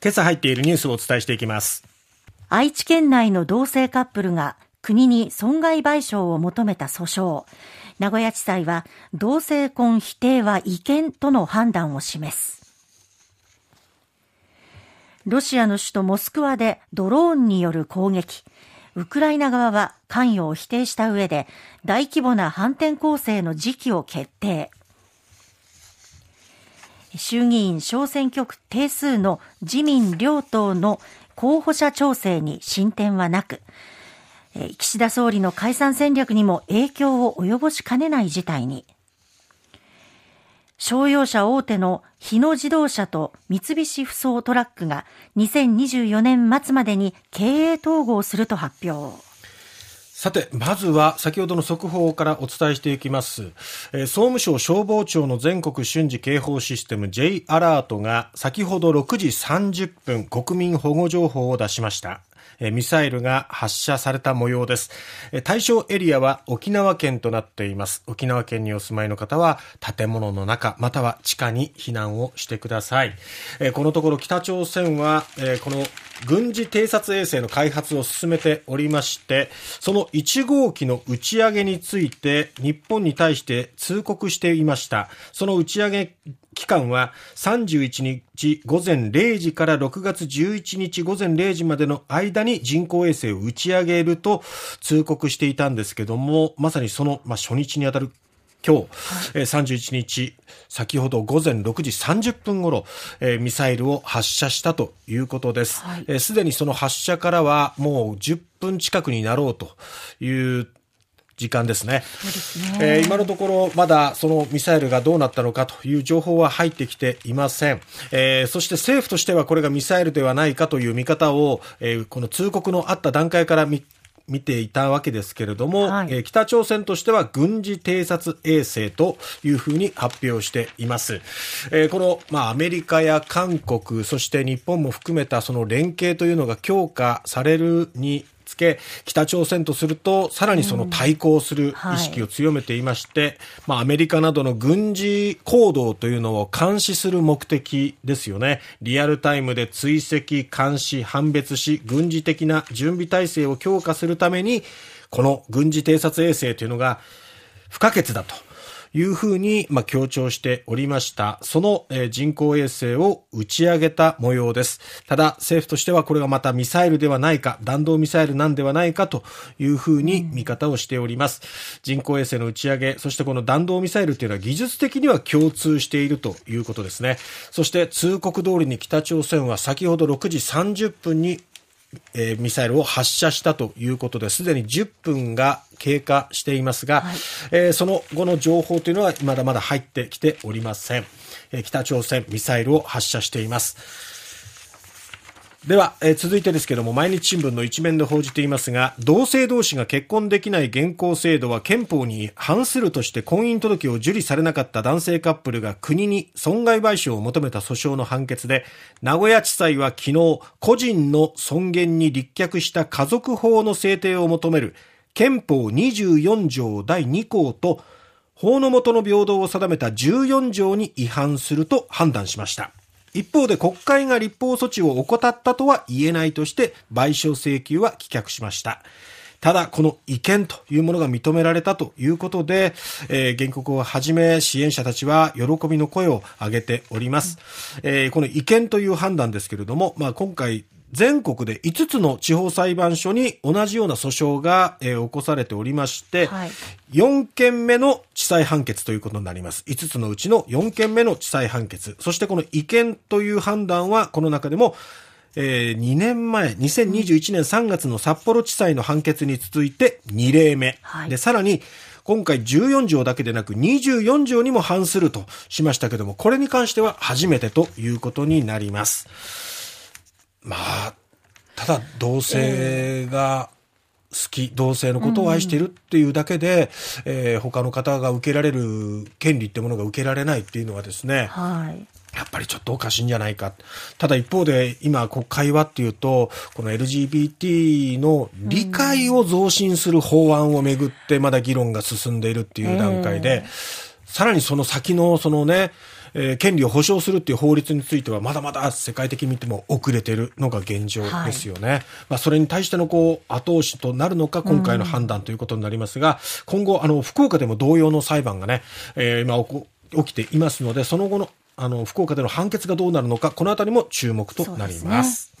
今朝入っているニュースをお伝えしていきます。愛知県内の同性カップルが国に損害賠償を求めた訴訟。名古屋地裁は同性婚否定は違憲との判断を示す。ロシアの首都モスクワでドローンによる攻撃。ウクライナ側は関与を否定した上で大規模な反転攻勢の時期を決定。衆議院小選挙区定数の自民両党の候補者調整に進展はなく、岸田総理の解散戦略にも影響を及ぼしかねない事態に、商用車大手の日野自動車と三菱ふそうトラックが2024年末までに経営統合すると発表。さて、まずは先ほどの速報からお伝えしていきます。えー、総務省消防庁の全国瞬時警報システム J アラートが先ほど6時30分国民保護情報を出しました。ミサイルが発射された模様です。対象エリアは沖縄県となっています。沖縄県にお住まいの方は建物の中または地下に避難をしてください。このところ北朝鮮はこの軍事偵察衛星の開発を進めておりまして、その1号機の打ち上げについて日本に対して通告していました。その打ち上げ期間は31日午前0時から6月11日午前0時までの間に人工衛星を打ち上げると通告していたんですけども、まさにその、まあ、初日にあたる今日、はい、31日、先ほど午前6時30分ごろ、えー、ミサイルを発射したということです。す、はい、で、ー、にその発射からはもう10分近くになろうという時間ですね。すねえー、今のところまだそのミサイルがどうなったのかという情報は入ってきていません。えー、そして政府としてはこれがミサイルではないかという見方を、えー、この通告のあった段階から見見ていたわけですけれども、はい、えー、北朝鮮としては軍事偵察衛星というふうに発表しています。えー、この、まあ、アメリカや韓国、そして日本も含めたその連携というのが強化されるにつけ、北朝鮮とすると、さらにその対抗する意識を強めていまして、うんはい、まあ、アメリカなどの軍事行動というのを監視する目的ですよね。リアルタイムで追跡、監視、判別し、軍事的な準備体制を強化するために、この軍事偵察衛星というのが不可欠だと。いうふうに、まあ、強調しておりました。その、えー、人工衛星を打ち上げた模様です。ただ、政府としてはこれがまたミサイルではないか、弾道ミサイルなんではないかというふうに見方をしております。人工衛星の打ち上げ、そしてこの弾道ミサイルというのは技術的には共通しているということですね。そして通告通りに北朝鮮は先ほど6時30分にえー、ミサイルを発射したということです。でに10分が経過していますが、はい、えー、その後の情報というのはまだまだ入ってきておりません、えー、北朝鮮ミサイルを発射していますでは、えー、続いてですけども、毎日新聞の一面で報じていますが、同性同士が結婚できない現行制度は憲法に反するとして婚姻届を受理されなかった男性カップルが国に損害賠償を求めた訴訟の判決で、名古屋地裁は昨日、個人の尊厳に立脚した家族法の制定を求める憲法24条第2項と、法の下の平等を定めた14条に違反すると判断しました。一方で国会が立法措置を怠ったとは言えないとして賠償請求は棄却しました。ただ、この違憲というものが認められたということで、えー、原告をはじめ支援者たちは喜びの声を上げております。えー、この違憲という判断ですけれども、まあ、今回全国で5つの地方裁判所に同じような訴訟が、えー、起こされておりまして、はい、4件目の地裁判決ということになります。5つのうちの4件目の地裁判決。そしてこの違憲という判断は、この中でも、えー、2年前、2021年3月の札幌地裁の判決に続いて2例目。はい、で、さらに、今回14条だけでなく24条にも反するとしましたけども、これに関しては初めてということになります。まあ、ただ同性が好き、同性のことを愛しているっていうだけで、うん、えー、他の方が受けられる権利ってものが受けられないっていうのはですね、はい、やっぱりちょっとおかしいんじゃないか。ただ一方で今国会はっていうと、この LGBT の理解を増進する法案をめぐってまだ議論が進んでいるっていう段階で、うんえー、さらにその先のそのね、えー、権利を保障するっていう法律についてはまだまだ世界的に見ても遅れているのが現状ですよね。はい、まあ、それに対してのこう後押しとなるのか今回の判断ということになりますが、うん、今後あの福岡でも同様の裁判がね、えー、今起きていますのでその後のあの福岡での判決がどうなるのかこのあたりも注目となります。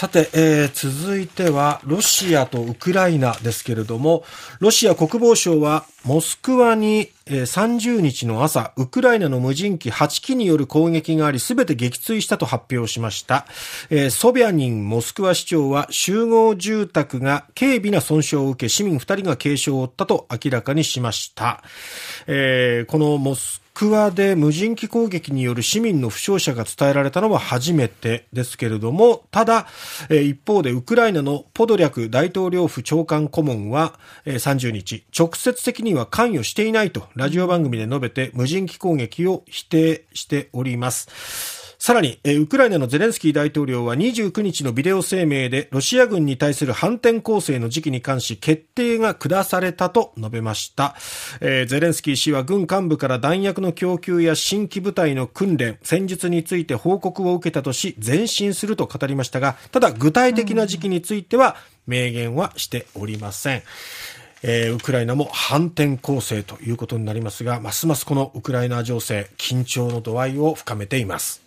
さて、えー、続いては、ロシアとウクライナですけれども、ロシア国防省は、モスクワに、えー、30日の朝、ウクライナの無人機8機による攻撃があり、すべて撃墜したと発表しました。えー、ソビャニンモスクワ市長は、集合住宅が軽微な損傷を受け、市民2人が軽傷を負ったと明らかにしました。えー、このモスクワで無人機攻撃による市民の負傷者が伝えられたのは初めてですけれども、ただ、一方でウクライナのポドリャク大統領府長官顧問は30日、直接的には関与していないとラジオ番組で述べて無人機攻撃を否定しております。さらに、ウクライナのゼレンスキー大統領は29日のビデオ声明でロシア軍に対する反転攻勢の時期に関し決定が下されたと述べました。ゼレンスキー氏は軍幹部から弾薬の供給や新規部隊の訓練、戦術について報告を受けたとし前進すると語りましたが、ただ具体的な時期については明言はしておりません。えー、ウクライナも反転攻勢ということになりますが、ますますこのウクライナ情勢、緊張の度合いを深めています。